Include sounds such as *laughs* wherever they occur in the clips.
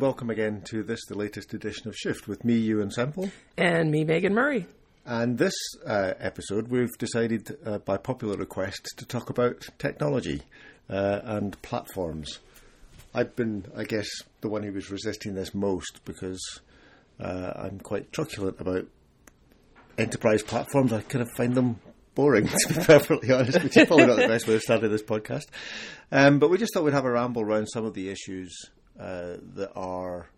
and welcome again to this, the latest edition of Shift, with me, Euan Semple. And me, Megan Murray. And this uh, episode, we've decided uh, by popular request to talk about technology uh, and platforms. I've been, I guess, the one who was resisting this most because uh, I'm quite truculent about enterprise platforms. I kind of find them boring, *laughs* to be perfectly honest, which is probably not the best way of starting this podcast. Um, but we just thought we'd have a ramble around some of the issues uh, that are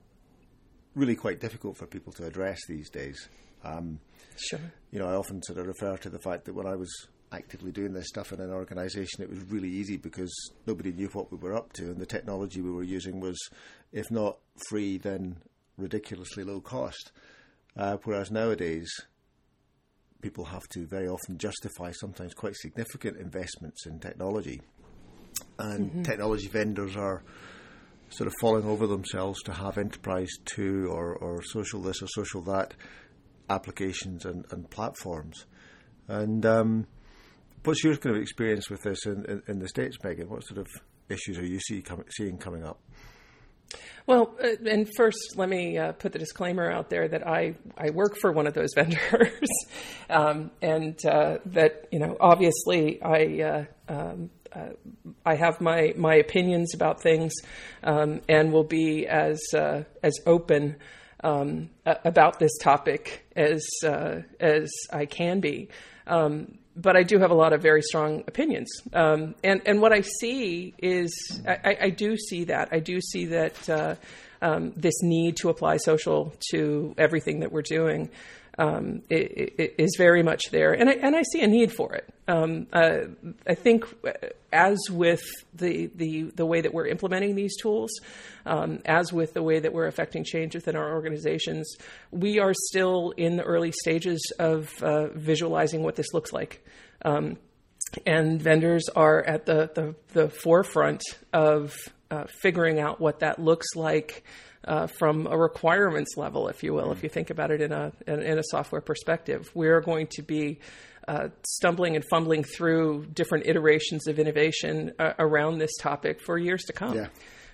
really quite difficult for people to address these days. Um, sure. You know, I often sort of refer to the fact that when I was actively doing this stuff in an organisation, it was really easy because nobody knew what we were up to, and the technology we were using was, if not free, then ridiculously low cost. Uh, whereas nowadays, people have to very often justify sometimes quite significant investments in technology, and mm-hmm. technology vendors are sort of falling over themselves to have enterprise two or, or social this or social that applications and, and platforms. And um, what's your kind of experience with this in, in, in, the States, Megan? What sort of issues are you see com- seeing coming up? Well, uh, and first, let me uh, put the disclaimer out there that I, I work for one of those *laughs* vendors, um, and uh, that you know obviously I uh, um, uh, I have my my opinions about things, um, and will be as uh, as open um, about this topic as uh, as I can be. Um, but I do have a lot of very strong opinions, um, and and what I see is I, I, do see that. I do see that uh, um, this need to apply social to everything that we're doing um, it, it is very much there, and I, and I see a need for it. Um, uh, I think, as with the, the the way that we're implementing these tools, um, as with the way that we're affecting change within our organizations, we are still in the early stages of uh, visualizing what this looks like. Um, and vendors are at the, the, the forefront of uh, figuring out what that looks like uh, from a requirements level, if you will, mm if you think about it in a in, in a software perspective. We're going to be uh, stumbling and fumbling through different iterations of innovation uh, around this topic for years to come. Yeah.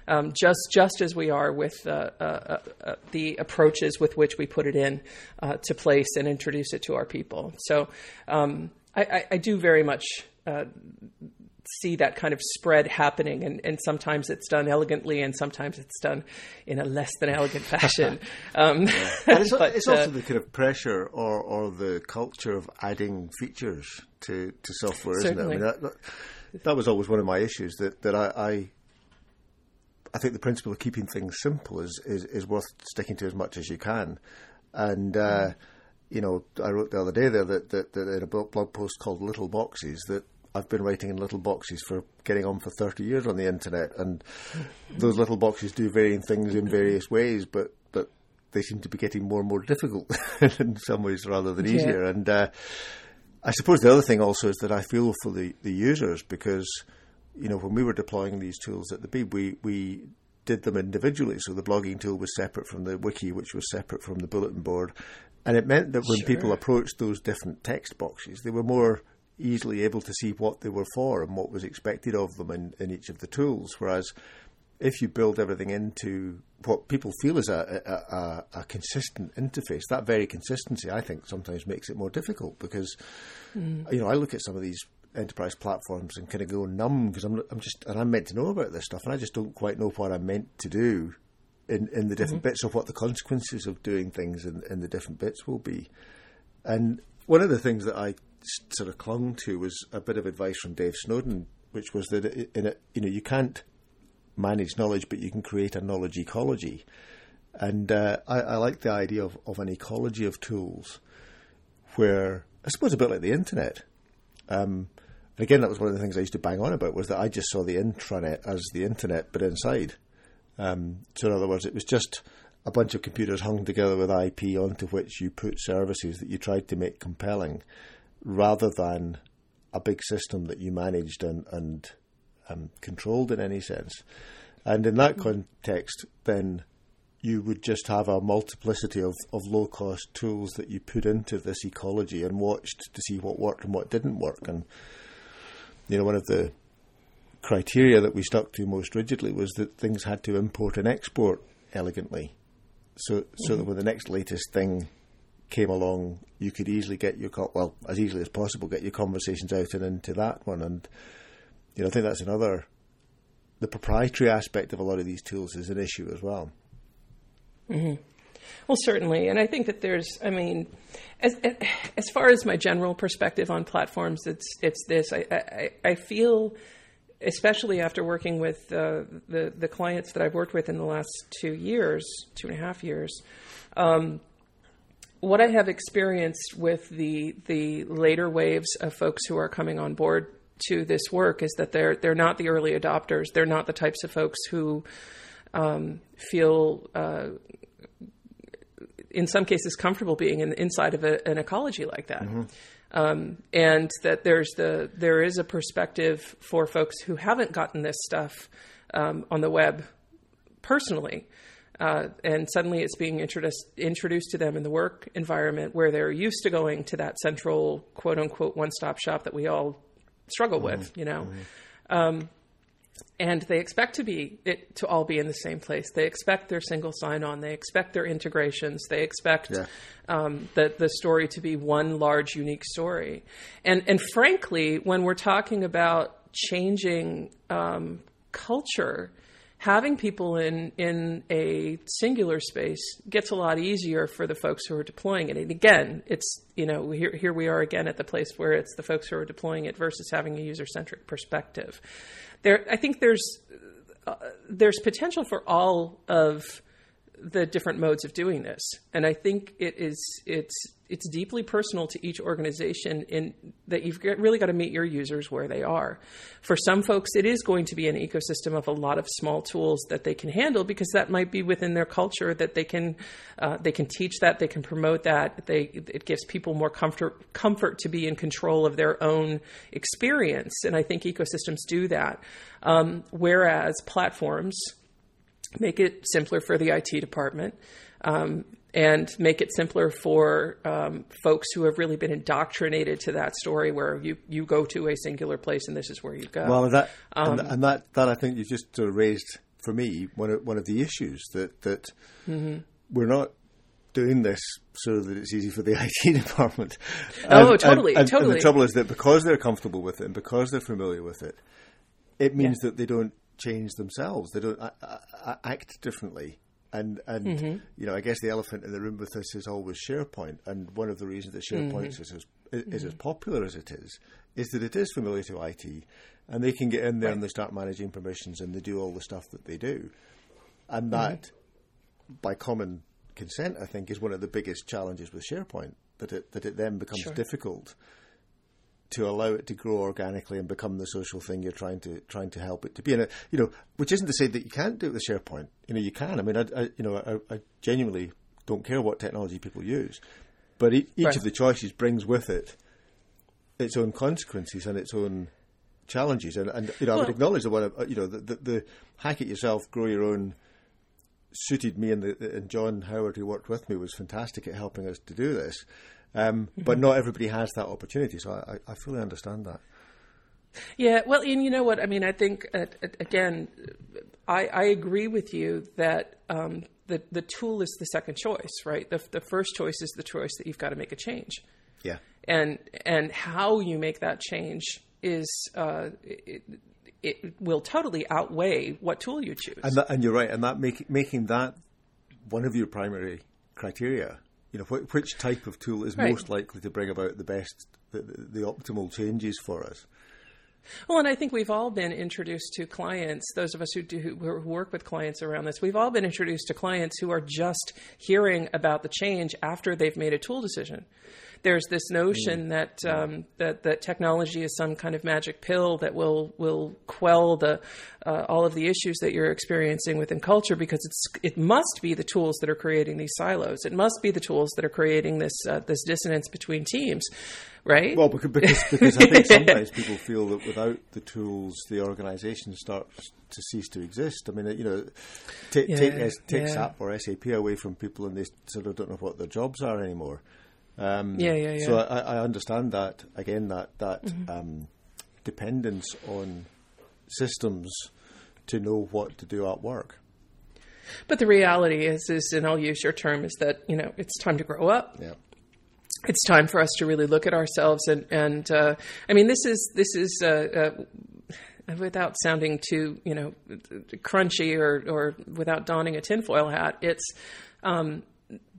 Um, just just as we are with uh, uh, uh, the approaches with which we put it in to place and introduce it to our people. So um, I, I, I, do very much see that kind of spread happening, and, and sometimes it's done elegantly, and sometimes it's done in a less than elegant *laughs* fashion. Um, yeah. *laughs* it's, but, it's, also uh, the kind of pressure or, or the culture of adding features to, to software, isn't it? I mean, that, that, was always one of my issues that, that I, I I think the principle of keeping things simple is, is, is worth sticking to as much as you can. And, uh, mm. you know, I wrote the other day there that, that, that in a blog post called Little Boxes that I've been writing in little boxes for getting on for 30 years on the internet, and those little boxes do varying things in various ways, but but they seem to be getting more and more difficult *laughs* in some ways rather than easier. Yeah. And uh, I suppose the other thing also is that I feel for the, the users because you know when we were deploying these tools at the Beeb, we we did them individually. So the blogging tool was separate from the wiki, which was separate from the bulletin board. And it meant that when sure. people approached those different text boxes, they were more easily able to see what they were for and what was expected of them in, in each of the tools. Whereas if you build everything into what people feel is a, a, a, a, consistent interface, that very consistency, I think, sometimes makes it more difficult because, mm. you know, I look at some of these enterprise platforms and kind of go numb because I'm, I'm just, and I'm meant to know about this stuff and I just don't quite know what I'm meant to do in, in the different mm-hmm. bits of what the consequences of doing things in, in the different bits will be. And one of the things that I sort of clung to was a bit of advice from Dave Snowden, which was that a, you know you can't manage knowledge, but you can create a knowledge ecology. And uh, I, I, like the idea of, of an ecology of tools, where I suppose a bit like the internet. Um, and again, that was one of the things I used to bang on about was that I just saw the intranet as the internet, but inside. Um, so in other words, it was just a bunch of computers hung together with IP onto which you put services that you tried to make compelling rather than a big system that you managed and, and um, controlled in any sense. And in that context, then you would just have a multiplicity of, of low cost tools that you put into this ecology and watched to see what worked and what didn't work. And, you know, one of the criteria that we stuck to most rigidly was that things had to import and export elegantly, so so mm-hmm. that when the next latest thing came along, you could easily get your well as easily as possible get your conversations out and into that one. And you know, I think that's another the proprietary aspect of a lot of these tools is an issue as well. Mm-hmm. Well, certainly, and I think that there's, I mean, as as far as my general perspective on platforms, it's it's this. I I, I feel, especially after working with uh, the the clients that I've worked with in the last two years, two and a half years. Um, what I have experienced with the the later waves of folks who are coming on board to this work is that they're they're not the early adopters. They're not the types of folks who um, feel, uh, in some cases, comfortable being in, inside of a, an ecology like that. Mm-hmm. Um, and that there's the there is a perspective for folks who haven't gotten this stuff um, on the web personally. Uh, and suddenly it's being introduced introduced to them in the work environment where they're used to going to that central quote unquote one stop shop that we all struggle mm-hmm. with, you know. Mm-hmm. Um, and they expect to be it to all be in the same place. They expect their single sign-on. They expect their integrations. They expect yeah. um, the the story to be one large, unique story. And and frankly, when we're talking about changing um, culture, having people in in a singular space gets a lot easier for the folks who are deploying it. And again, it's you know here here we are again at the place where it's the folks who are deploying it versus having a user centric perspective. There, I think there's uh, there's potential for all of the different modes of doing this, and I think it is it's it's deeply personal to each organization in that you've really got to meet your users where they are. For some folks, it is going to be an ecosystem of a lot of small tools that they can handle because that might be within their culture that they can uh, they can teach that they can promote that they it gives people more comfort comfort to be in control of their own experience, and I think ecosystems do that. Um, whereas platforms make it simpler for the IT department. Um, and make it simpler for um, folks who have really been indoctrinated to that story where you, you go to a singular place and this is where you go. Well, that um, and, and, that that I think you just sort of raised for me one of, one of the issues that that mm-hmm. we're not doing this so that it's easy for the *laughs* IT department. Oh, and, totally, and, totally. And the trouble is that because they're comfortable with it and because they're familiar with it, it means yeah. that they don't change themselves. They don't act differently and and mm-hmm. you know, I guess the elephant in the room with this is always SharePoint. And one of the reasons that SharePoint mm-hmm. is, as, is mm-hmm. as popular as it is, is that it is familiar to IT, and they can get in there right. and they start managing permissions and they do all the stuff that they do, and mm-hmm. that, by common consent, I think, is one of the biggest challenges with SharePoint. That it that it then becomes sure. difficult to allow it to grow organically and become the social thing you're trying to trying to help it to be. And uh, you know, which isn't to say that you can't do it with SharePoint. You know, you can. I mean, I, I you know, I, I, genuinely don't care what technology people use, but each right. of the choices brings with it its own consequences and its own challenges. And, and you know, well, I would acknowledge the one, uh, you know, the, the, the hack it yourself, grow your own suited me and, the, and John Howard, who worked with me, was fantastic at helping us to do this. Um, mm-hmm. But not everybody has that opportunity, so I, I, fully understand that. Yeah, well, and you know what? I mean, I think uh, again, I, I, agree with you that um, the the tool is the second choice, right? The the first choice is the choice that you've got to make a change. Yeah, and and how you make that change is uh, it, it, will totally outweigh what tool you choose. And, that, and you're right, and that make, making that one of your primary criteria you know, wh- which type of tool is right. most likely to bring about the best, the, the, the optimal changes for us? Well, and I think we've all been introduced to clients, those of us who do who work with clients around this, we've all been introduced to clients who are just hearing about the change after they've made a tool decision there's this notion mm. that um, that that technology is some kind of magic pill that will will quell the uh, all of the issues that you're experiencing within culture because it's it must be the tools that are creating these silos. It must be the tools that are creating this uh, this dissonance between teams, right? Well, because because, because I think sometimes people feel that without the tools, the organisation starts to cease to exist. I mean, you know, take yeah, take, take yeah. SAP or SAP away from people, and they sort of don't know what their jobs are anymore. Um, yeah, yeah, yeah. So I, I, understand that again that that mm-hmm. um, dependence on systems to know what to do at work. But the reality is, is, and I'll use your term, is that you know it's time to grow up. Yeah. It's time for us to really look at ourselves, and and uh, I mean, this is this is. Uh, uh, without sounding too, you know, crunchy or, or without donning a tinfoil hat, it's um,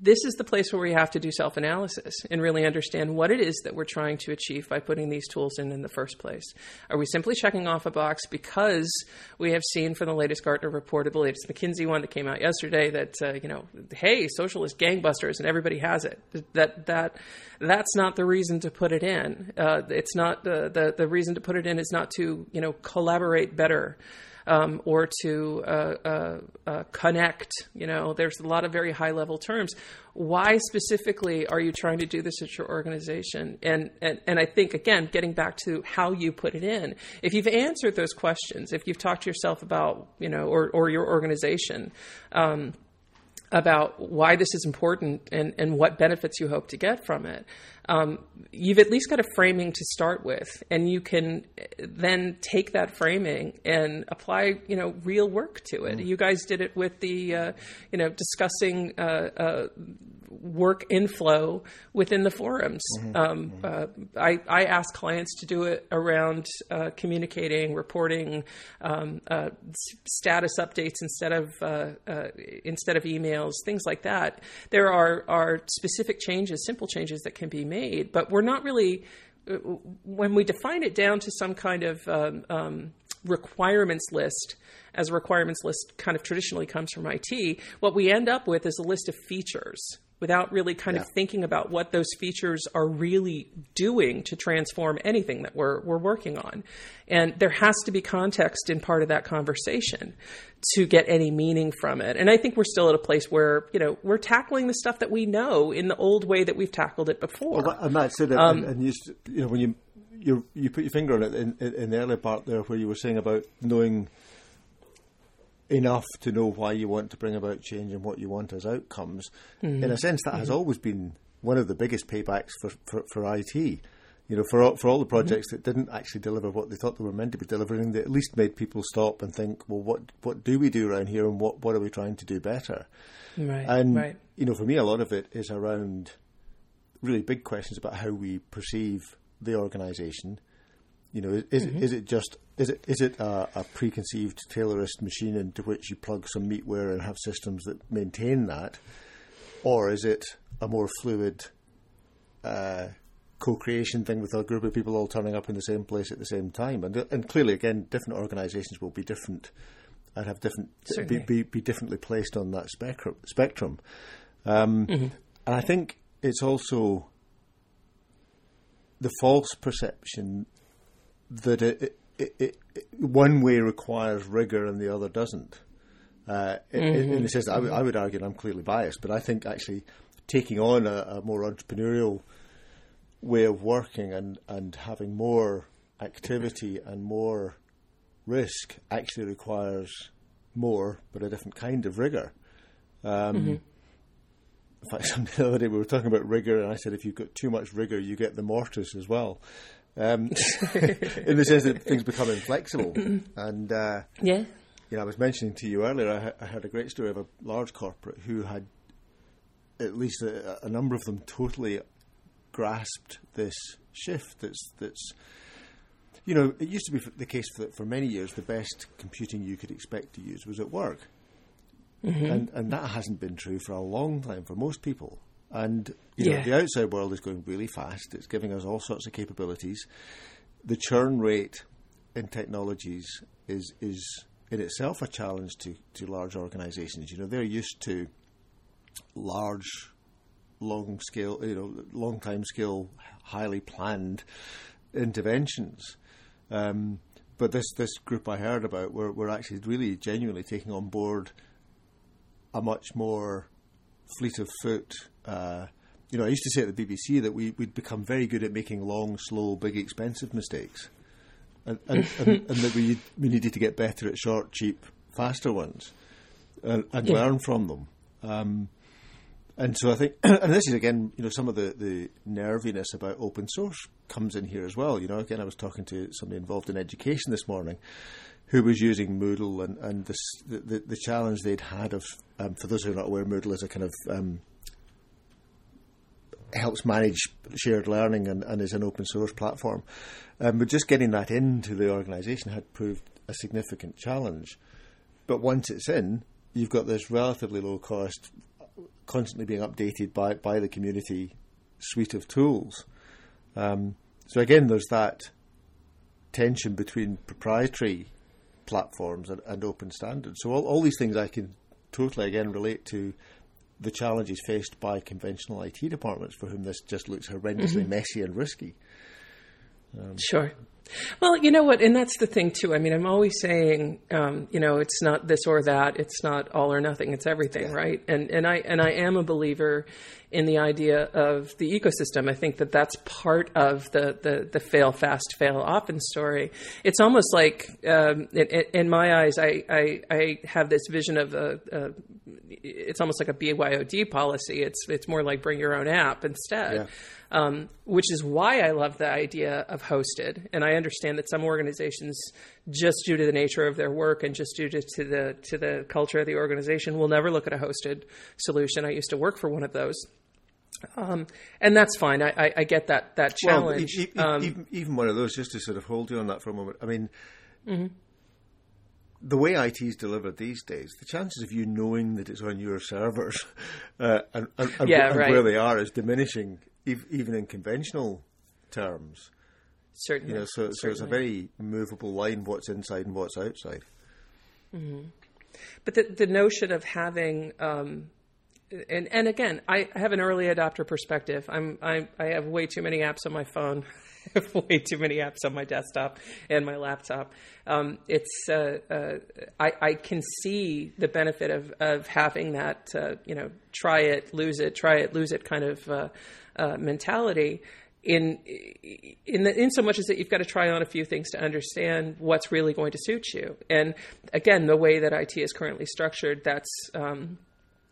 this is the place where we have to do self analysis and really understand what it is that we're trying to achieve by putting these tools in in the first place. Are we simply checking off a box because we have seen from the latest Gartner report, or the latest McKinsey one that came out yesterday, that uh, you know, hey, socialist gangbusters and everybody has it. That that that's not the reason to put it in. Uh, it's not the, the the reason to put it in is not to you know collaborate better um, or to uh, uh, uh, connect. You know, there's a lot of very high level terms. Why specifically are you trying to do this at your organization? And, and and I think again, getting back to how you put it in. If you've answered those questions, if you've talked to yourself about you know, or or your organization. Um, about why this is important and, and what benefits you hope to get from it, um, you've at least got a framing to start with, and you can then take that framing and apply, you know, real work to it. Mm. You guys did it with the, uh, you know, discussing uh, uh, work inflow within the forums. Mm-hmm. Um, mm-hmm. Uh, I, I, ask clients to do it around uh, communicating, reporting, um, uh, status updates instead of uh, uh, instead of emails, things like that. There are are specific changes, simple changes that can be made, but we're not really uh, when we define it down to some kind of um, um, requirements list as a requirements list kind of traditionally comes from IT, what we end up with is a list of features without really kind yeah. of thinking about what those features are really doing to transform anything that we're, we're working on. And there has to be context in part of that conversation to get any meaning from it. And I think we're still at a place where, you know, we're tackling the stuff that we know in the old way that we've tackled it before. Well, and that's it. Um, and, and you, you know, when you, you, you put your finger on it in, in the earlier part there where you were saying about knowing – enough to know why you want to bring about change and what you want as outcomes. Mm-hmm. In a sense, that mm-hmm. has always been one of the biggest paybacks for, for, for IT. You know, for all, for all the projects mm-hmm. that didn't actually deliver what they thought they were meant to be delivering, they at least made people stop and think, well, what what do we do around here, and what what are we trying to do better? Right. And right. you know, for me, a lot of it is around really big questions about how we perceive the organisation, you know, is mm-hmm. is it just is it is it a, a, preconceived Taylorist machine into which you plug some meatware and have systems that maintain that, or is it a more fluid uh, co-creation thing with a group of people all turning up in the same place at the same time? And and clearly, again, different organisations will be different and have different be, be, be, differently placed on that spectrum. Spectrum, um, mm-hmm. and I think it's also the false perception that it, it, it, one way requires rigor and the other doesn't. Uh, mm-hmm. in, the sense that I, w- I would argue, and I'm clearly biased, but I think actually taking on a, a more entrepreneurial way of working and, and having more activity and more risk actually requires more, but a different kind of rigor. Um, mm-hmm. In fact, *laughs* the other day we were talking about rigor, and I said if you've got too much rigor, you get the mortis as well um, *laughs* in the sense that things become inflexible. and uh, yeah, you know, I was mentioning to you earlier, I, ha- I, heard a great story of a large corporate who had at least a, a number of them totally grasped this shift. That's that's you know, it used to be the case for, for many years. The best computing you could expect to use was at work, mm-hmm. and and that hasn't been true for a long time for most people. And you know, the outside world is going really fast. It's giving us all sorts of capabilities. The churn rate in technologies is is in itself a challenge to, to large organisations. You know, they're used to large, long scale, you know, long time scale, highly planned interventions. Um, but this this group I heard about, we're, we're actually really genuinely taking on board a much more fleet of foot. Uh, you know, I used to say at the BBC that we, would become very good at making long, slow, big, expensive mistakes, and, and, and, *laughs* and that we we needed to get better at short, cheap, faster ones, and, and yeah. learn from them. Um, and so I think, *clears throat* and this is again, you know, some of the, the nerviness about open source comes in here as well. You know, again, I was talking to somebody involved in education this morning, who was using Moodle and, and the, the, the challenge they'd had of, um, for those who are not aware, Moodle is a kind of um, helps manage shared learning and, and is an open source platform. Um, but just getting that into the organisation had proved a significant challenge. But once it's in, you've got this relatively low cost, constantly being updated by, by the community suite of tools. Um, so again, there's that tension between proprietary platforms and, and open standards. So all, all these things I can totally again relate to the challenges faced by conventional IT departments for whom this just looks horrendously mm-hmm. messy and risky. Um, sure. Well, you know what, and that's the thing too. I mean, I'm always saying, um, you know, it's not this or that. It's not all or nothing. It's everything, yeah. right? And and I and I am a believer in the idea of the ecosystem. I think that that's part of the the, the fail fast, fail often story. It's almost like, um, in, in, my eyes, I, I, I have this vision of a, a, It's almost like a BYOD policy. It's it's more like bring your own app instead. Yeah. Um, which is why I love the idea of hosted. And I understand that some organizations, just due to the nature of their work and just due to, to the to the culture of the organization, will never look at a hosted solution. I used to work for one of those. Um, and that's fine. I, I, I, get that that challenge. Well, even, um, even, even, one of those, just to sort of hold you on that for a moment. I mean, mm-hmm. the way IT is delivered these days, the chances of you knowing that it's on your servers *laughs* uh, and, and, and, yeah, and right. where they are is diminishing, even in conventional terms. Certainly. You know, so, so it's a very movable line: what's inside and what's outside. Mm-hmm. But the the notion of having um, and and again, I have an early adopter perspective. I'm I, I have way too many apps on my phone. I *laughs* have way too many apps on my desktop and my laptop. Um, it's uh, uh, I, I, can see the benefit of of having that uh, you know try it, lose it, try it, lose it kind of uh, uh, mentality. In in the, in so much as that you've got to try on a few things to understand what's really going to suit you. And again, the way that IT is currently structured, that's um,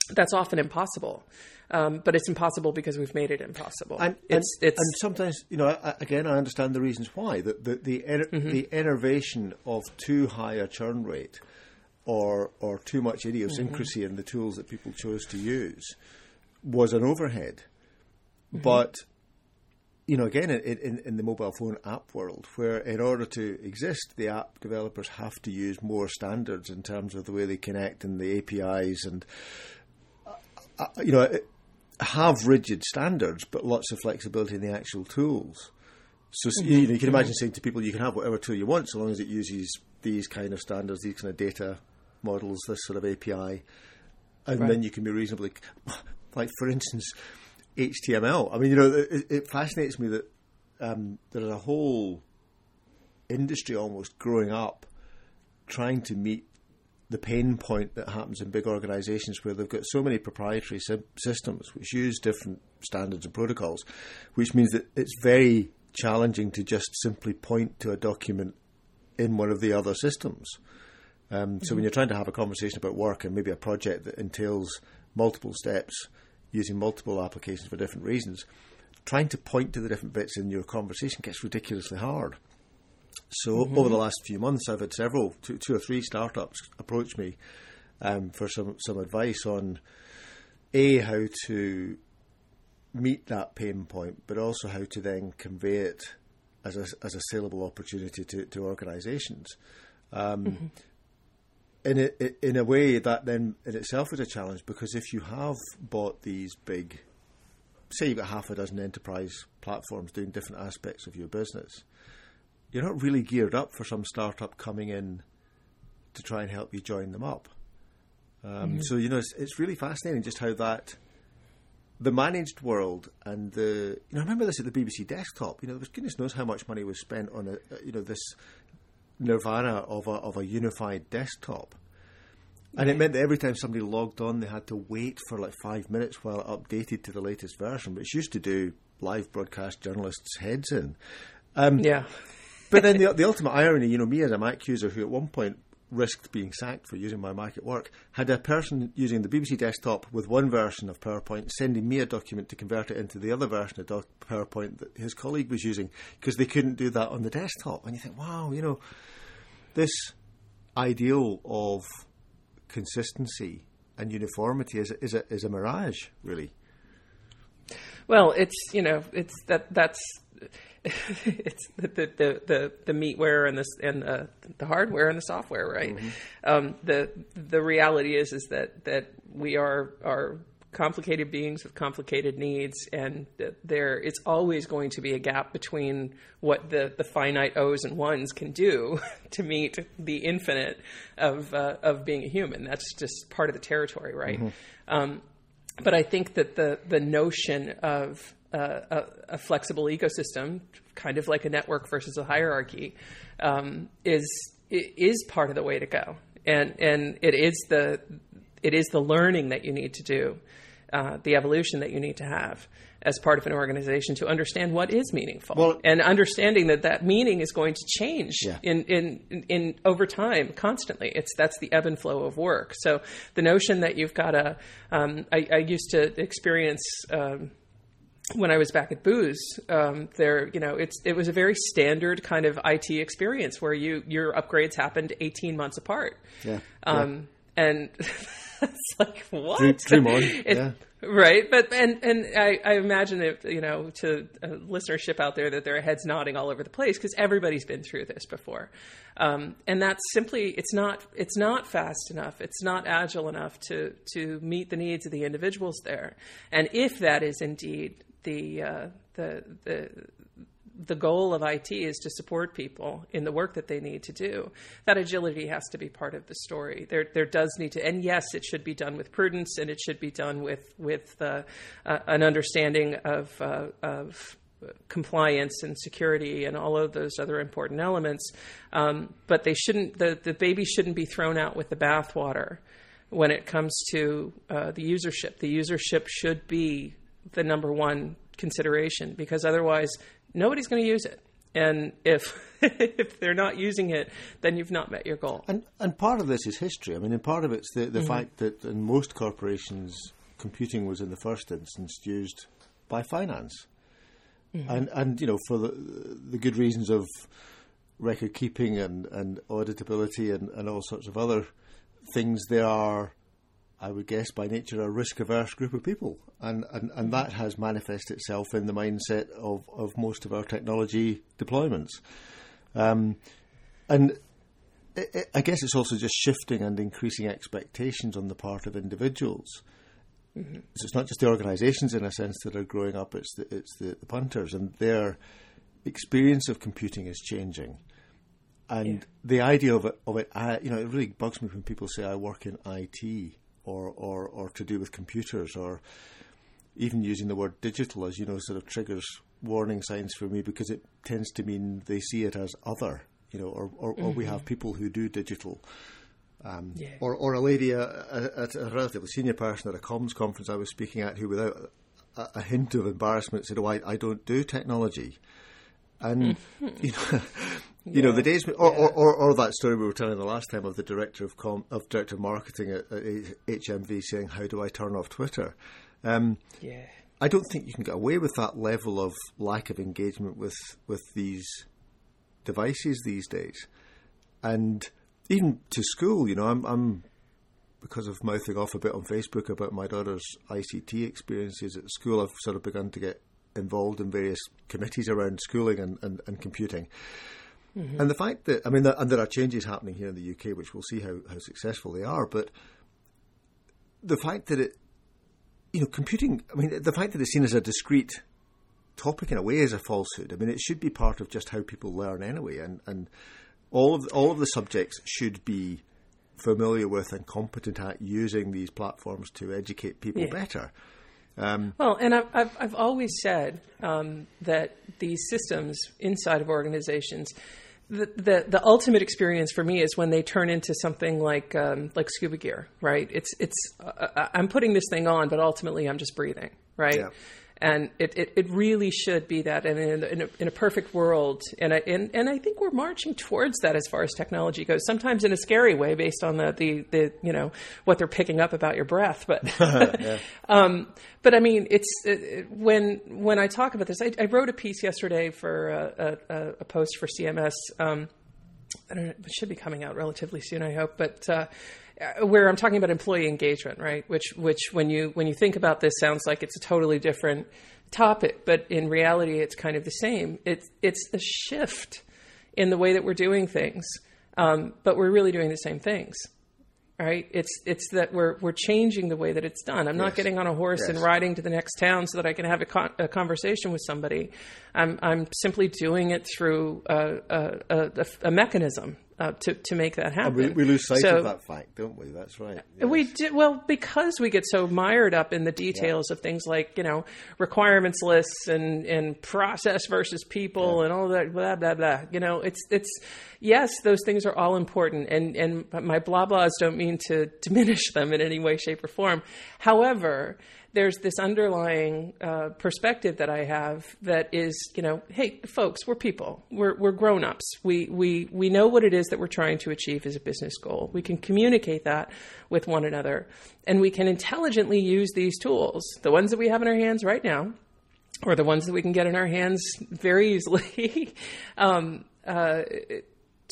that's often impossible. Um, but it's impossible because we've made it impossible. And, it's, and, it's, and sometimes, you know, I, again, I understand the reasons why. The the the, mm-hmm. the enervation of too high a churn rate, or or too much idiosyncrasy mm-hmm. in the tools that people chose to use, was an overhead. Mm-hmm. But you know, again, in, in, in, the mobile phone app world, where in order to exist, the app developers have to use more standards in terms of the way they connect and the APIs and uh, you know, have rigid standards, but lots of flexibility in the actual tools. So mm-hmm. you, know, you can imagine saying to people, you can have whatever tool you want, so long as it uses these kind of standards, these kind of data models, this sort of API, and right. then you can be reasonably, like for instance, HTML. I mean, you know, it, it fascinates me that um, there's a whole industry almost growing up trying to meet the pain point that happens in big organisations where they've got so many proprietary systems which use different standards and protocols, which means that it's very challenging to just simply point to a document in one of the other systems. Um, so mm-hmm. when you're trying to have a conversation about work and maybe a project that entails multiple steps using multiple applications for different reasons, trying to point to the different bits in your conversation gets ridiculously hard. So mm-hmm. over the last few months, I've had several, two, two or three startups approach me um, for some some advice on a how to meet that pain point, but also how to then convey it as a as a saleable opportunity to, to organisations. Um, mm-hmm. In a, in a way that then in itself is a challenge because if you have bought these big, say you've got half a dozen enterprise platforms doing different aspects of your business, you're not really geared up for some startup coming in to try and help you join them up. Um, mm-hmm. So you know, it's, it's really fascinating just how that the managed world and the you know I remember this at the BBC desktop. You know, goodness knows how much money was spent on a you know this nirvana of a of a unified desktop. And it meant that every time somebody logged on, they had to wait for like five minutes while it updated to the latest version, which used to do live broadcast journalists' heads in. Um, yeah but then *laughs* the, the ultimate irony, you know, me as a Mac user who at one point risked being sacked for using my Mac at work, had a person using the BBC desktop with one version of PowerPoint sending me a document to convert it into the other version of doc- PowerPoint that his colleague was using because they couldn't do that on the desktop. And you think, wow, you know, this ideal of consistency and uniformity is is a, is a mirage, really. Well, it's you know it's that that's *laughs* it's the, the the the meatware and the and the, the hardware and the software, right? Mm-hmm. Um, the the reality is is that that we are are complicated beings with complicated needs, and there it's always going to be a gap between what the, the finite O's and ones can do *laughs* to meet the infinite of uh, of being a human. That's just part of the territory, right? Mm-hmm. Um, but I think that the the notion of uh, a, a, flexible ecosystem, kind of like a network versus a hierarchy, um, is is part of the way to go, and and it is the it is the learning that you need to do, uh, the evolution that you need to have as part of an organization to understand what is meaningful. Well, and understanding that that meaning is going to change yeah. in, in, in, in, over time constantly. It's that's the ebb and flow of work. So the notion that you've got a um, I, I used to experience um, when I was back at Booz, um, there, you know, it's it was a very standard kind of IT experience where you your upgrades happened eighteen months apart. Yeah. Um, yeah. And *laughs* it's like what? Dream, dream on. It, yeah. Right, but and and I, I imagine it, you know, to listenership out there that their heads nodding all over the place because everybody's been through this before, um, and that's simply it's not it's not fast enough, it's not agile enough to to meet the needs of the individuals there, and if that is indeed the uh, the the the goal of IT is to support people in the work that they need to do. That agility has to be part of the story. There, there does need to, and yes, it should be done with prudence, and it should be done with with uh, uh, an understanding of uh, of compliance and security and all of those other important elements. Um, but they shouldn't. The the baby shouldn't be thrown out with the bathwater when it comes to uh, the usership. The usership should be the number one consideration because otherwise nobody's going to use it. And if *laughs* if they're not using it, then you've not met your goal. And and part of this is history. I mean, and part of it's the the mm-hmm. fact that in most corporations, computing was in the first instance used by finance, mm-hmm. and and you know for the the good reasons of record keeping and and auditability and and all sorts of other things. There are I would guess by nature a risk averse group of people. And, and, and that has manifested itself in the mindset of, of most of our technology deployments. Um, and it, it, I guess it's also just shifting and increasing expectations on the part of individuals. Mm-hmm. So it's not just the organisations, in a sense, that are growing up, it's the, it's the, the punters, and their experience of computing is changing. And yeah. the idea of it, of it I, you know, it really bugs me when people say I work in IT or, or, or to do with computers or even using the word digital as you know sort of triggers warning signs for me because it tends to mean they see it as other you know or, or, mm-hmm. or we have mm-hmm. people who do digital um, yeah. or, or a lady, a, a, a, relatively senior person at a comms conference I was speaking at, who, without a, a hint of embarrassment, said, "Oh, I, I don't do technology." And mm-hmm. *laughs* you know, *laughs* you know, the days, or, yeah. or, or, or, that story we were telling the last time of the director of com, of director of marketing at, at, HMV saying, "How do I turn off Twitter?" Um, yeah, I don't think you can get away with that level of lack of engagement with with these devices these days, and even to school. You know, I'm, I'm because of mouthing off a bit on Facebook about my daughter's ICT experiences at school. I've sort of begun to get involved in various committees around schooling and, and, and computing. Mm-hmm. And the fact that, I mean, there, and there are changes happening here in the UK, which we'll see how, how successful they are, but the fact that it, you know, computing, I mean, the fact that it's seen as a discrete topic in a way is a falsehood. I mean, it should be part of just how people learn anyway, and, and all of the, all of the subjects should be familiar with and competent at using these platforms to educate people yeah. better. Um, well, and I've, I've, I've always said um, that these systems inside of organizations the, the, the ultimate experience for me is when they turn into something like um, like scuba gear, right? It's it's uh, I'm putting this thing on, but ultimately I'm just breathing, right? Yeah and it, it, it, really should be that. And in, in, a, in a perfect world, and I, and, and I think we're marching towards that as far as technology goes. Sometimes in a scary way, based on the, the, the you know what they're picking up about your breath. But *laughs* yeah. *laughs* um, but I mean, it's it, when when I talk about this, I, I wrote a piece yesterday for a, a, a post for CMS. Um, I don't know, it should be coming out relatively soon, I hope. But uh, where I'm talking about employee engagement, right? Which which when you when you think about this, sounds like it's a totally different topic, but in reality, it's kind of the same. It's it's a shift in the way that we're doing things, um, but we're really doing the same things right? It's it's that we're we're changing the way that it's done. I'm not getting on a horse yes. and riding to the next town so that I can have a, con- a conversation with somebody. I'm I'm simply doing it through a, a, a mechanism uh, to to make that happen. We, we, lose sight so, of that fact, don't we? That's right. Yes. We do well because we get so mired up in the details yeah. of things like you know requirements lists and and process versus people yeah. and all that blah blah blah. You know, it's it's yes, those things are all important, and and my blah blahs don't mean to diminish them in any way, shape, or form. However there's this underlying uh, perspective that I have that is, you know, hey, folks, we're people, we're, we're grown ups. We, we, we know what it is that we're trying to achieve as a business goal. We can communicate that with one another, and we can intelligently use these tools, the ones that we have in our hands right now, or the ones that we can get in our hands very easily. *laughs* um, uh,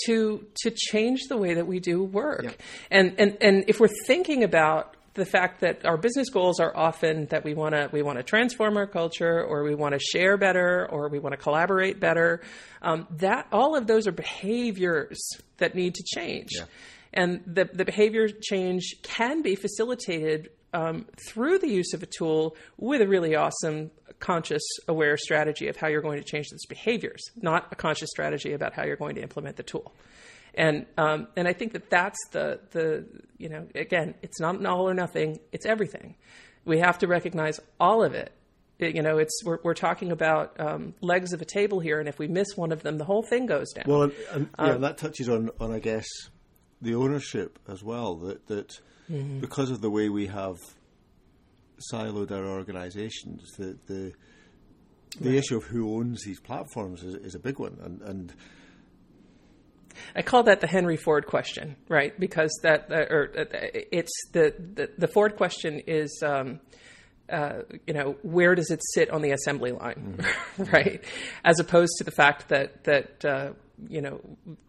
to to change the way that we do work. Yeah. And and and if we're thinking about the fact that our business goals are often that we want to we want to transform our culture or we want to share better or we want to collaborate better. Um, that all of those are behaviors that need to change. Yeah. and the, the behavior change can be facilitated um, through the use of a tool with a really awesome conscious aware strategy of how you're going to change those behaviors not a conscious strategy about how you're going to implement the tool and um, and I think that that's the the you know again it's not an all or nothing it's everything. We have to recognize all of it. it you know, it's we're, we're talking about um, legs of a table here, and if we miss one of them, the whole thing goes down. Well, and, and yeah, um, that touches on on I guess the ownership as well. That that mm-hmm. because of the way we have siloed our organisations, the the the right. issue of who owns these platforms is, is a big one, and and I call that the Henry Ford question, right? Because that, uh, or uh, it's the, the, the Ford question is, um, uh, you know, where does it sit on the assembly line, mm-hmm. *laughs* right? As opposed to the fact that that uh, you know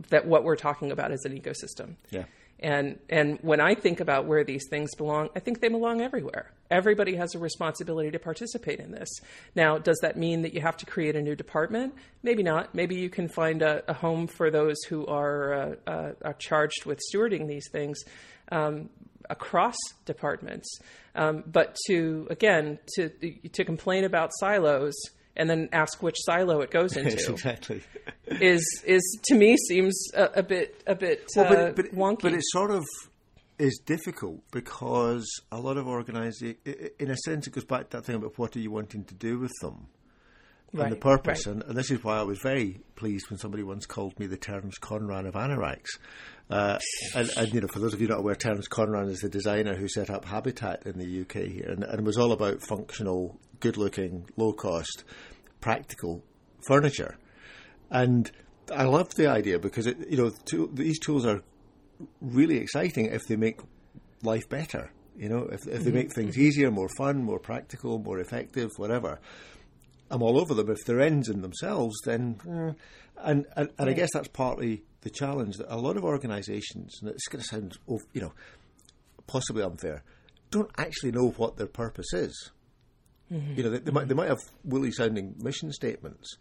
that what we're talking about is an ecosystem. Yeah. And and when I think about where these things belong, I think they belong everywhere. Everybody has a responsibility to participate in this. Now, does that mean that you have to create a new department? Maybe not. Maybe you can find a, a home for those who are, uh, uh, are charged with stewarding these things. Um, across departments, um, but to again to to complain about silos and then ask which silo it goes *laughs* into. Yes, exactly. is is to me seems a, a bit a bit well, but, uh, but, wonky. But it sort of is difficult because a lot of organisations, in a sense, it goes back to that thing about what are you wanting to do with them. Right, and the purpose, right. and, and, this is why I was very pleased when somebody once called me the Terence Conran of Anoraks. Uh, and, and, you know, for those of you not aware, Terence Conran is the designer who set up Habitat in the UK here, and, and it was all about functional, good-looking, low-cost, practical furniture. And I love the idea because it, you know to, these tools are really exciting if they make life better. You know, if, if they make things mm-hmm. easier, more fun, more practical, more effective, whatever. I'm all over them. If they're ends in themselves, then, eh. and and, and I guess that's partly the challenge that a lot of organisations, and it's going to sound, you know, possibly unfair, don't actually know what their purpose is. Mm-hmm. You know, they, they, might they might have woolly sounding mission statements,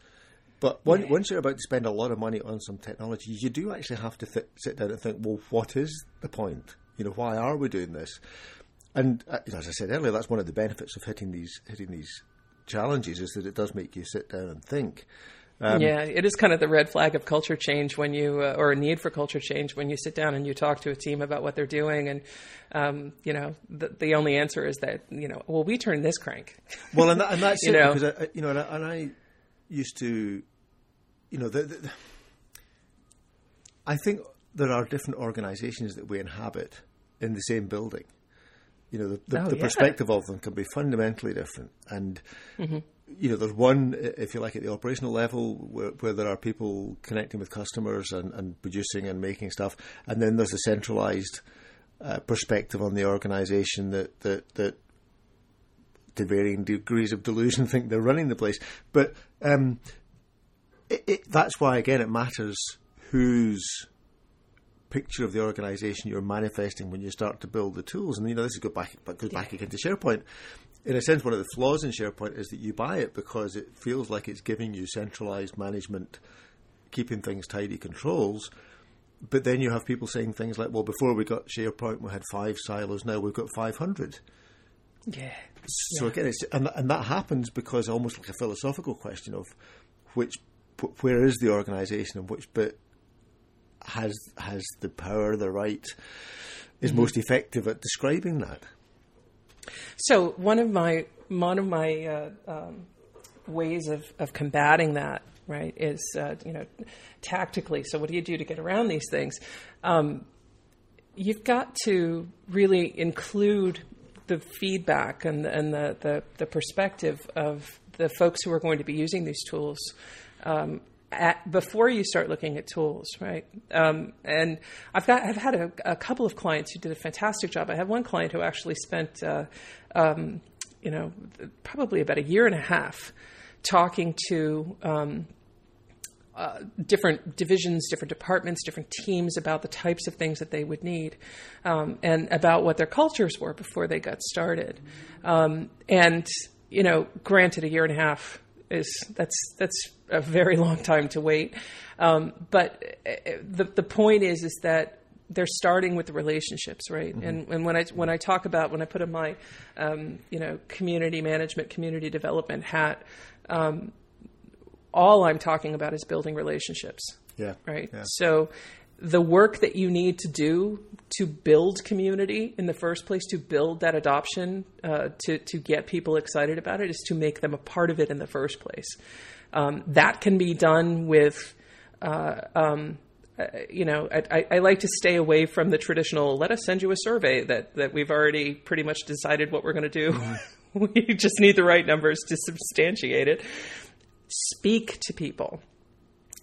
but when, yeah. once you're about to spend a lot of money on some technology, you do actually have to th- sit down and think, well, what is the point? You know, why are we doing this? And uh, as I said earlier, that's one of the benefits of hitting these hitting these challenges is that it does make you sit down and think. Um, yeah, it is kind of the red flag of culture change when you, uh, or a need for culture change when you sit down and you talk to a team about what they're doing, and um, you know, the, the, only answer is that you know, well, we turn this crank. Well, and, that, and that's *laughs* you it, know, because I, you know, and I, and I used to, you know, the, the, I think there are different organisations that we inhabit in the same building. You know, the, the, oh, the yeah. perspective of them can be fundamentally different, and mm-hmm. You know, there's one, if you like, at the operational level where, where there are people connecting with customers and, and, producing and making stuff, and then there's a centralised uh, perspective on the organisation that that that to varying degrees of delusion *laughs* think they're running the place. But um, it, it, that's why, again, it matters who's picture of the organization you're manifesting when you start to build the tools. And you know, this is go back, but goes back again to SharePoint. In a sense, one of the flaws in SharePoint is that you buy it because it feels like it's giving you centralized management, keeping things tidy controls. But then you have people saying things like, "Well, before we got SharePoint, we had five silos. Now we've got 500." Yeah. So again, it's and and that happens because almost like a philosophical question of which where is the organisation and which bit has has the power, the right, is mm-hmm. most effective at describing that. So one of my one of my uh, um, ways of, of combating that right is uh, you know tactically. So what do you do to get around these things? Um, you've got to really include the feedback and, and the, the, the perspective of the folks who are going to be using these tools um, at, before you start looking at tools, right? Um, and I've got I've had a, a, couple of clients who did a fantastic job. I had one client who actually spent, uh, um, you know, probably about a year and a half talking to um, uh, different divisions, different departments, different teams about the types of things that they would need, um, and about what their cultures were before they got started. Um, and you know, granted, a year and a half is that's that's a very long time to wait. Um, but uh, the the point is is that they're starting with the relationships, right? Mm-hmm. And, and when I when I talk about when I put on my um, you know community management, community development hat, um, all I'm talking about is building relationships. Yeah. Right. Yeah. So the work that you need to do to build community in the first place, to build that adoption, uh, to to get people excited about it, is to make them a part of it in the first place. Um, that can be done with. Uh, um, uh, you know, I, I, like to stay away from the traditional. Let us send you a survey that that we've already pretty much decided what we're going to do. Mm-hmm. *laughs* we just need the right numbers to substantiate it. Speak to people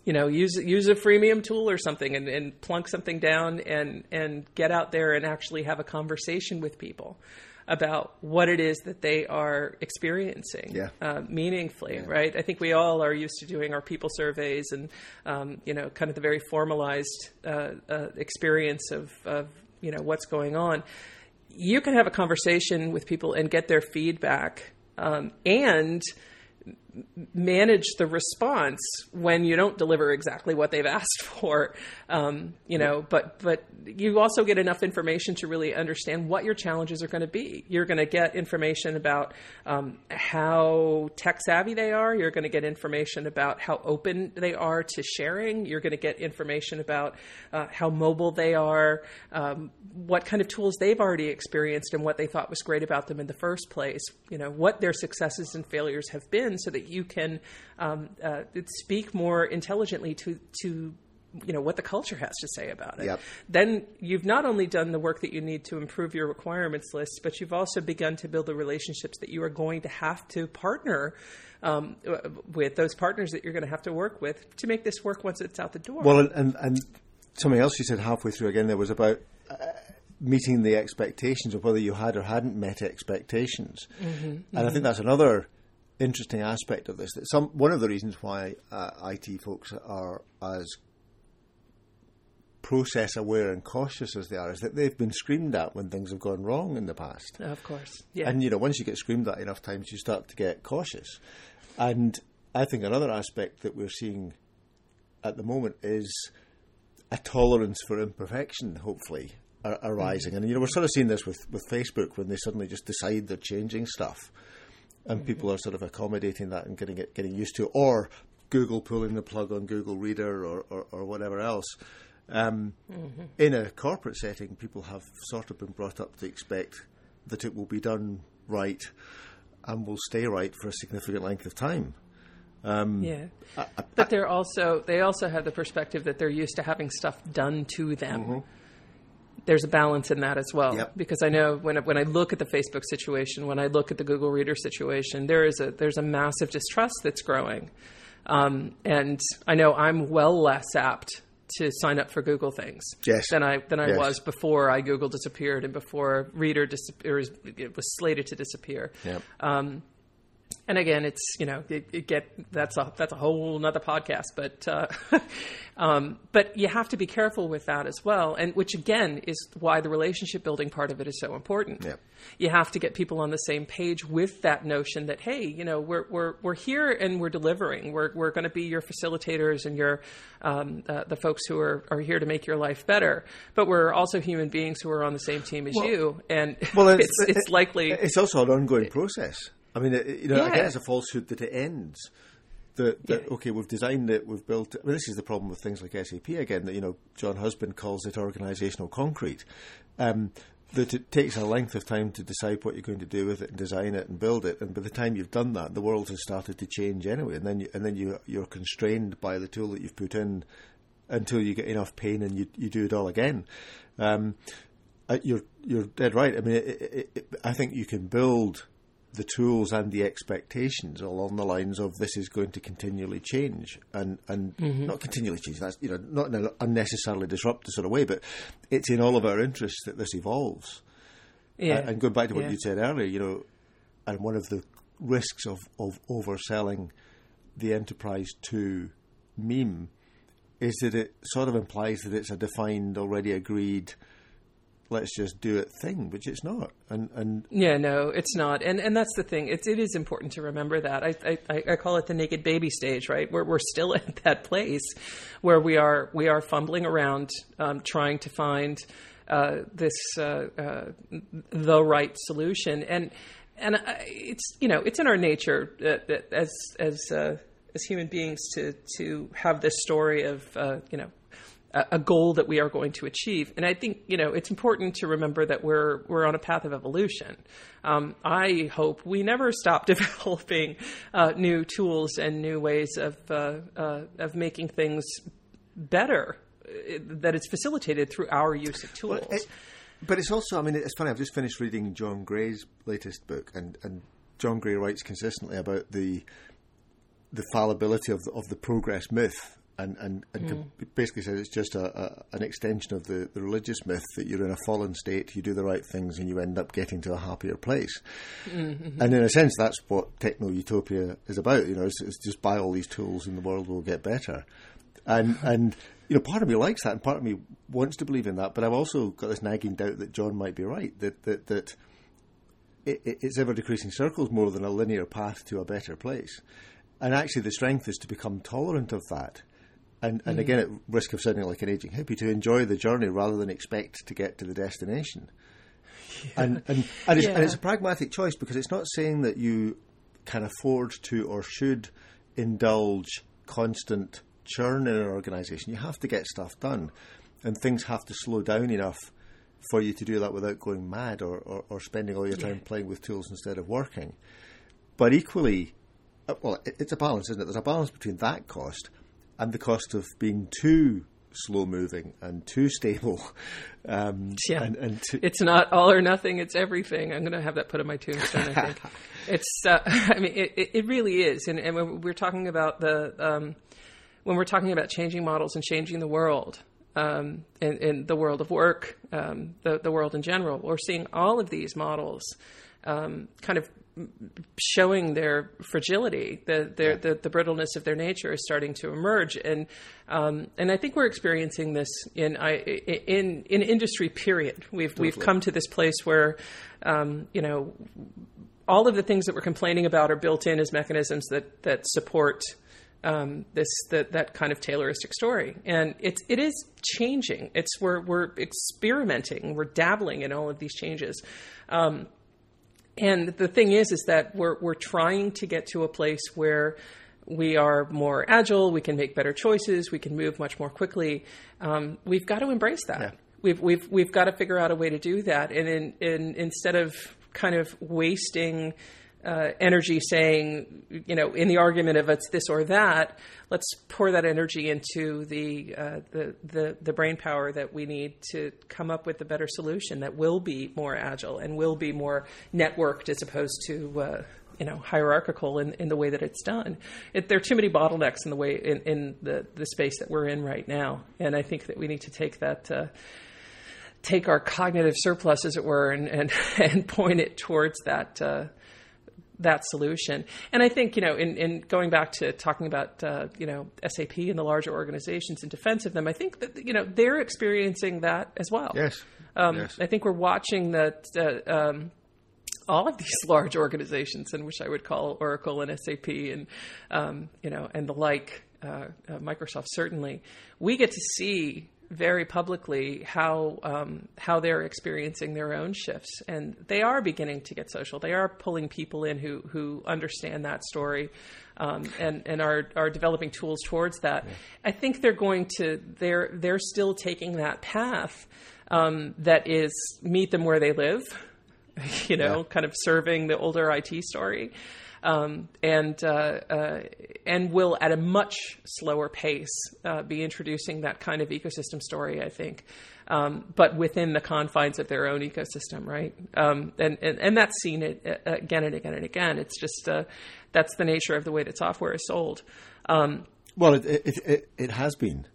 you know, use use a freemium tool or something and, and plunk something down and and get out there and actually have a conversation with people about what it is that they are experiencing yeah. uh, meaningfully, yeah. right? I think we all are used to doing our people surveys and, um, you know, kind of the very formalized uh, uh, experience of, of, you know, what's going on. You can have a conversation with people and get their feedback um, and – manage the response when you don't deliver exactly what they've *laughs* asked for um, you know but but you also get enough information to really understand what your challenges are going to be. You're going to get information about um, how tech savvy they are. You're going to get information about how open they are to sharing. You're going to get information about uh, how mobile they are um, what kind of tools they've already experienced and what they thought was great about them in the first place. You know what their successes and failures have been so that that you can um, uh, speak more intelligently to to you know what the culture has to say about it. Yep. Then you've not only done the work that you need to improve your requirements list, but you've also begun to build the relationships that you are going to have to partner um, with those partners that you're going to have to work with to make this work once it's out the door. Well, and and, something else you said halfway through again there was about. Uh, meeting the expectations of whether you had or hadn't met expectations, mm-hmm, and mm-hmm. I think that's another interesting aspect of this. That some one of the reasons why uh, IT folks are as process aware and cautious as they are is that they've been screamed at when things have gone wrong in the past. Of course, yeah. And you know, once you get screamed at enough times, you start to get cautious. And I think another aspect that we're seeing at the moment is a tolerance for imperfection, hopefully, arising. Mm-hmm. And you know, we're sort of seeing this with, with Facebook when they suddenly just decide they're changing stuff and mm-hmm. people are sort of accommodating that and getting it getting used to it, or Google pulling the plug on Google Reader or, or, or whatever else. Um, mm-hmm. In a corporate setting, people have sort of been brought up to expect that it will be done right and will stay right for a significant length of time. Um, yeah, I, I, but they're also they also have the perspective that they're used to having stuff done to them. Mm-hmm there's a balance in that as well. Yep. Because I know when when I look at the Facebook situation, when I look at the Google Reader situation, there is a there's a massive distrust that's growing, um, and I know I'm well less apt to sign up for Google things yes. than I than I yes. was before iGoogle disappeared and before Reader dis- was slated to disappear. Yep. Um, and again, it's you know it, it get that's a that's a whole another podcast, but uh, *laughs* um, but you have to be careful with that as well, and which again is why the relationship building part of it is so important. Yeah. You have to get people on the same page with that notion that hey, you know we're we're we're here and we're delivering. We're we're going to be your facilitators and your um, uh, the folks who are are here to make your life better, but we're also human beings who are on the same team as Well- you, and Well, *laughs* it's it's- it's likely. It's also an ongoing process. I mean, you know, Yeah. again, it's a falsehood that it ends. That, that Yeah. okay, we've designed it, we've built it. I mean, this is the problem with things like SAP again. That you know, Jon Husband calls it organisational concrete. Um, that it takes a length of time to decide what you're going to do with it and design it and build it. And by the time you've done that, the world has started to change anyway. And then you, and then you you're constrained by the tool that you've put in until you get enough pain and you you do it all again. Um, uh, you're you're dead right. I mean, it, it, it, I think you can build the tools and the expectations along the lines of this is going to continually change and and mm-hmm. not continually change. That's you know not in an unnecessarily disruptive sort of way, but it's in all of our interests that this evolves. yeah. And going back to what Yeah. you said earlier, you know, and one of the risks of, of overselling the Enterprise to meme is that it sort of implies that it's a defined, already agreed, let's just do it thing, which it's not. And and Yeah, no, it's not, and and that's the thing. It's it is important to remember that. I I, I call it the naked baby stage, right? We're we're still *laughs* at that place where we are we are fumbling around, um, trying to find uh, this uh, uh, the right solution, and and it's you know it's in our nature as as uh, as human beings to to have this story of uh, you know a goal that we are going to achieve. And I think you know it's important to remember that we're we're on a path of evolution. Um, I hope we never stop *laughs* developing uh, new tools and new ways of uh, uh, of making things better. uh, That it's facilitated through our use of tools. It- but it's also, I mean, it's funny. I've just finished reading John Gray's latest book, and, and John Gray writes consistently about the the fallibility of the, of the progress myth, and and, and hmm. com- basically says it's just a, a, an extension of the, the religious myth that you're in a fallen state, you do the right things, and you end up getting to a happier place. Mm-hmm. And in a sense, that's what techno utopia is about. You know, it's, it's just buy all these tools, and the world will get better. And *laughs* and you know, part of me likes that, and part of me wants to believe in that. But I've also got this nagging doubt that John might be right. That that that it- it's ever decreasing circles more than a linear path to a better place. And actually, the strength is to become tolerant of that. And, and again, at risk of sounding like an aging hippie, to enjoy the journey rather than expect to get to the destination. And, and, and, it's, and it's a pragmatic choice because it's not saying that you can afford to or should indulge constant churn in an organisation. You have to get stuff done, and things have to slow down enough for you to do that without going mad or, or, or spending all your time playing with tools instead of working. But equally, uh, well, it- it's a balance, isn't it? There's a balance between that cost and the cost of being too slow moving and too stable. *laughs* Um, Yeah. and, and too, it's not all or nothing; it's everything. I'm going to have that put on my tombstone. I think *laughs* it's. Uh, *laughs* I mean, it, it- really is. And, and when we're talking about the um, when we're talking about changing models and changing the world, um, in, in the world of work, um, the the world in general, we're seeing all of these models um, kind of showing their fragility, the, their, the the brittleness of their nature is starting to emerge, and um, and I think we're experiencing this in I, in in industry. Period. We've we've come to this place where, um, you know, all of the things that we're complaining about are built in as mechanisms that that support um, this that that kind of Tayloristic story, and it's it is changing. It's we're we're experimenting, we're dabbling in all of these changes. Um, and the thing is, is that we're we're trying to get to a place where we are more agile, we can make better choices, we can move much more quickly. Um, we've got to embrace that. We've we've we've got to figure out a way to do that, and in, in instead of kind of wasting uh, energy saying, you know, in the argument of it's this or that, let's pour that energy into the, uh, the, the, the brain power that we need to come up with a better solution that will be more agile and will be more networked as opposed to, uh, you know, hierarchical in, in the way that it's done. It, there are too many bottlenecks in the way, in, in the, the space that we're in right now. And I think that we need to take that, uh, take our cognitive surplus, as it were, and, and, *laughs* and point it towards that, uh, that solution. And I think, you know, in, in going back to talking about, uh, you know, SAP and the larger organizations in defense of them, I think that, you know, they're experiencing that as well. Yes. Um, yes. I think we're watching that. Uh, um, all of these *laughs* large organizations, in which I would call Oracle and SAP and um, you know and the like, uh, uh, Microsoft certainly, we get to see very publicly how um, how they're experiencing their own shifts, and they are beginning to get social. They are pulling people in who who understand that story. Um, and and are are developing tools towards that. Yeah. I think they're going to they're they're still taking that path um, that is meet them where they live, *laughs* you know, yeah. kind of serving the older IT story um, and uh, uh, and will at a much slower pace uh, be introducing that kind of ecosystem story. I think. Um, but within the confines of their own ecosystem, right? Um, and, and and that's seen it again and again and again. It's just uh, that's the nature of the way that software is sold. Um, well, it, it, it, it has been.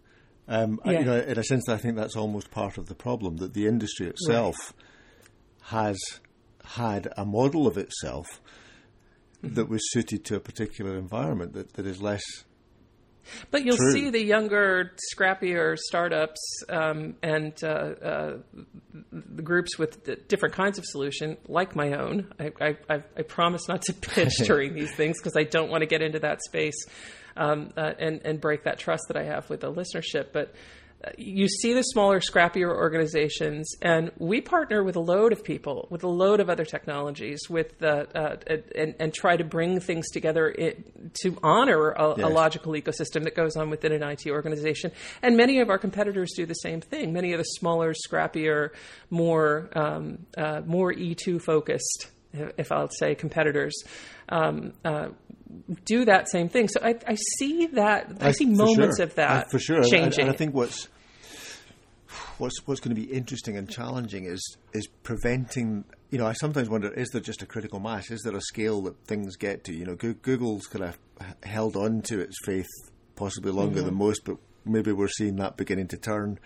Um, yeah. you know, in a sense, I think that's almost part of the problem that the industry itself right. has had a model of itself mm-hmm. that was suited to a particular environment that, that is less. But you'll true. see the younger, scrappier startups um, and uh, uh, the groups with different kinds of solution, like my own. I, I, I promise not to *laughs* pitch during these things because I don't want to get into that space um, uh, and, and break that trust that I have with the listenership. But you see the smaller, scrappier organizations, and we partner with a load of people, with a load of other technologies, with the, uh, and, and, try to bring things together to honor a, yes. a, logical ecosystem that goes on within an IT organization. And many of our competitors do the same thing. Many of the smaller, scrappier, more um, uh, more E2 focused, if I'll say, competitors. Um, uh, do that same thing. So I, I see that. I, I see moments sure. of that I, for sure. changing. And, and I think what's what's what's going to be interesting and challenging is is preventing. You know, I sometimes wonder: is there just a critical mass? Is there a scale that things get to? You know, Google's kind of held on to its faith possibly longer mm-hmm. than most, but maybe we're seeing that beginning to turn.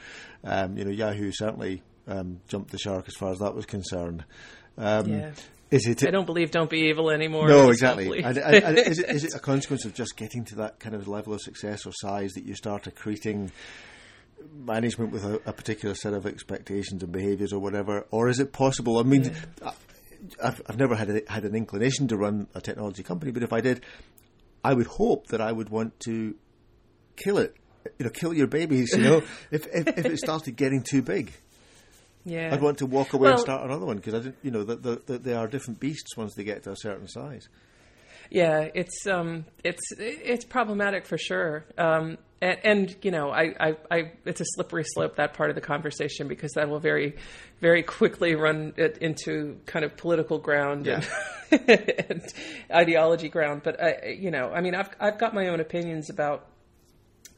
Um, you know, Yahoo certainly um, jumped the shark as far as that was concerned. Um, yeah. Is it? I don't believe "Don't Be Evil" anymore. No, exactly. and, and, and is, it, is it a *laughs* consequence of just getting to that kind of level of success or size that you start accreting management with a, a particular set of expectations and behaviours or whatever, or is it possible? I mean, yeah. I've, I've never had a, had an inclination to run a technology company, but if I did, I would hope that I would want to kill it. You know, kill your babies. You know, *laughs* if, if if it started getting too big. Yeah. I'd want to walk away well, and start another one because I didn't, you know, the, the, the, they are different beasts once they get to a certain size. Yeah, it's um, it's it's problematic for sure. Um, and, and, you know, I, I, I, it's a slippery slope that part of the conversation because that will very, very quickly run it into kind of political ground yeah. and, *laughs* and ideology ground. But I, you know, I mean, I've I've got my own opinions about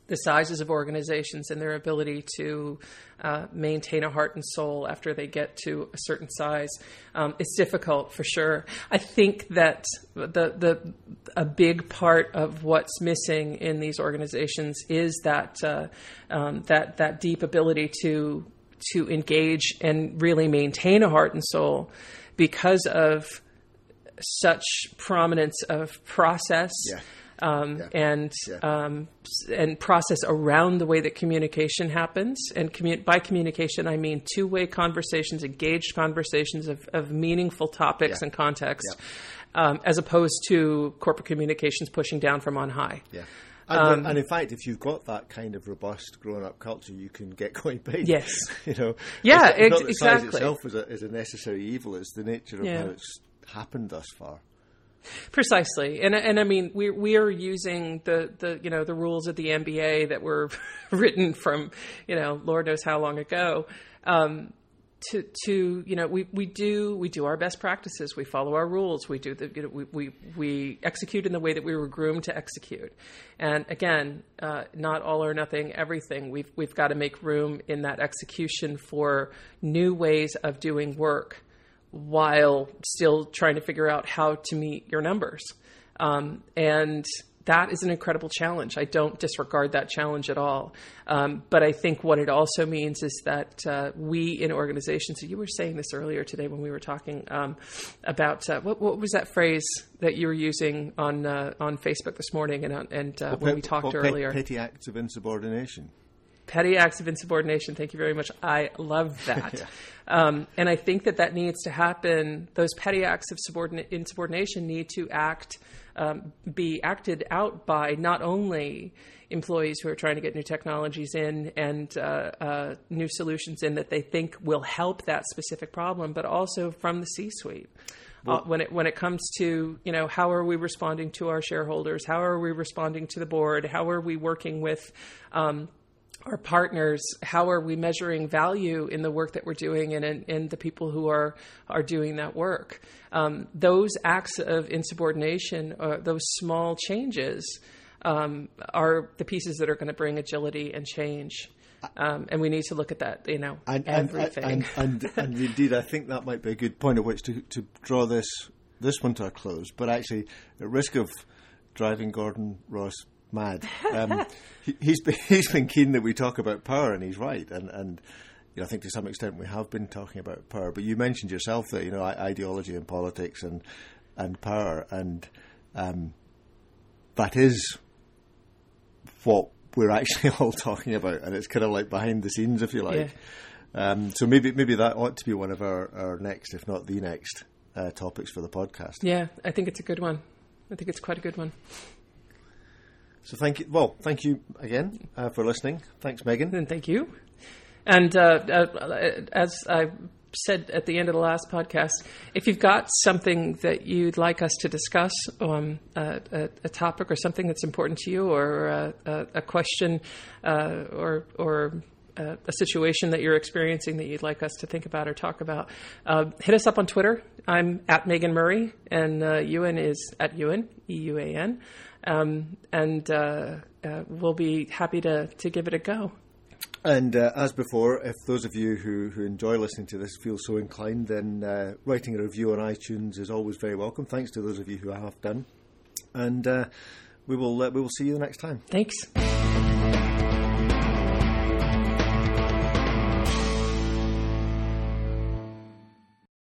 the sizes of organizations and their ability to uh, maintain a heart and soul after they get to a certain size. Um, it's difficult for sure. I think that the the a big part of what's missing in these organizations is that uh, um, that that deep ability to to engage and really maintain a heart and soul because of such prominence of process. Yeah um, yeah. and yeah. Um, and process around the way that communication happens. And commu- by communication, I mean two way conversations, engaged conversations of, of meaningful topics yeah. and context, um, as opposed to corporate communications pushing down from on high. Yeah. And, um, and, in fact, if you've got that kind of robust grown-up culture, you can get *laughs* quite big. Yes, *laughs* you know. Yeah, it's not, ex- exactly. Size itself is a, is a necessary evil. It's the nature of yeah. how it's happened thus far. Precisely, and and I mean we we are using the the you know the rules of the MBA that were *laughs* written from you know Lord knows how long ago. Um, to, to you know we, we do we do our best practices. We follow our rules. We do the you know, we, we we execute in the way that we were groomed to execute. And again uh, not all or nothing everything. We've we've got to make room in that execution for new ways of doing work while still trying to figure out how to meet your numbers. Um, and that is an incredible challenge. I don't disregard that challenge at all. Um, but I think what it also means is that uh, we in organizations, you were saying this earlier today when we were talking um, about uh, what, what, was that phrase that you were using on uh, on Facebook this morning and, and uh, well, when we talked well, earlier? Petty acts of insubordination. Petty acts of insubordination. Thank you very much. I love *laughs* that. yeah. um, and I think that that needs to happen. Those petty acts of insubordination need to act um, be acted out by not only employees who are trying to get new technologies in and uh, uh, new solutions in that they think will help that specific problem, but also from the C-suite. Well, uh, when it when it comes to you know how are we responding to our shareholders? How are we responding to the board? How are we working with um, our partners, how are we measuring value in the work that we're doing and in, in the people who are are doing that work? Um, those acts of insubordination, uh, those small changes, um, are the pieces that are going to bring agility and change. Um, and we need to look at that, you know, and, everything. And, and, and, *laughs* and, indeed, I think that might be a good point at which to, to draw this this one to a close. But actually, at risk of driving Gordon Ross mad. Um, he, he's been, *laughs* he's been keen that we talk about power, and he's right. And and you know, I think to some extent we have been talking about power. But you mentioned yourself that you know ideology and politics and and power, and um, that is what we're actually *laughs* all talking about, and it's kind of like behind the scenes, if you like. Yeah. Um, so maybe maybe that ought to be one of our, our next, if not the next, uh, topics for the podcast. Yeah, I think it's a good one. I think it's quite a good one. So thank you. Well, thank you again uh, for listening. Thanks, Megan. And thank you. And uh, uh, as I said at the end of the last podcast, if you've got something that you'd like us to discuss, um, a, a, topic or something that's important to you, or a, a question, uh, or or uh, a situation that you're experiencing that you'd like us to think about or talk about, uh, hit us up on Twitter. I'm at Megan Murray, and uh, Euan is at Euan, E U A N. Um, and uh, uh, we'll be happy to, to give it a go. And uh, as before, if those of you who, who enjoy listening to this feel so inclined, then uh, writing a review on iTunes is always very welcome. Thanks to those of you who have done. And uh, we will uh, we will see you next time. Thanks.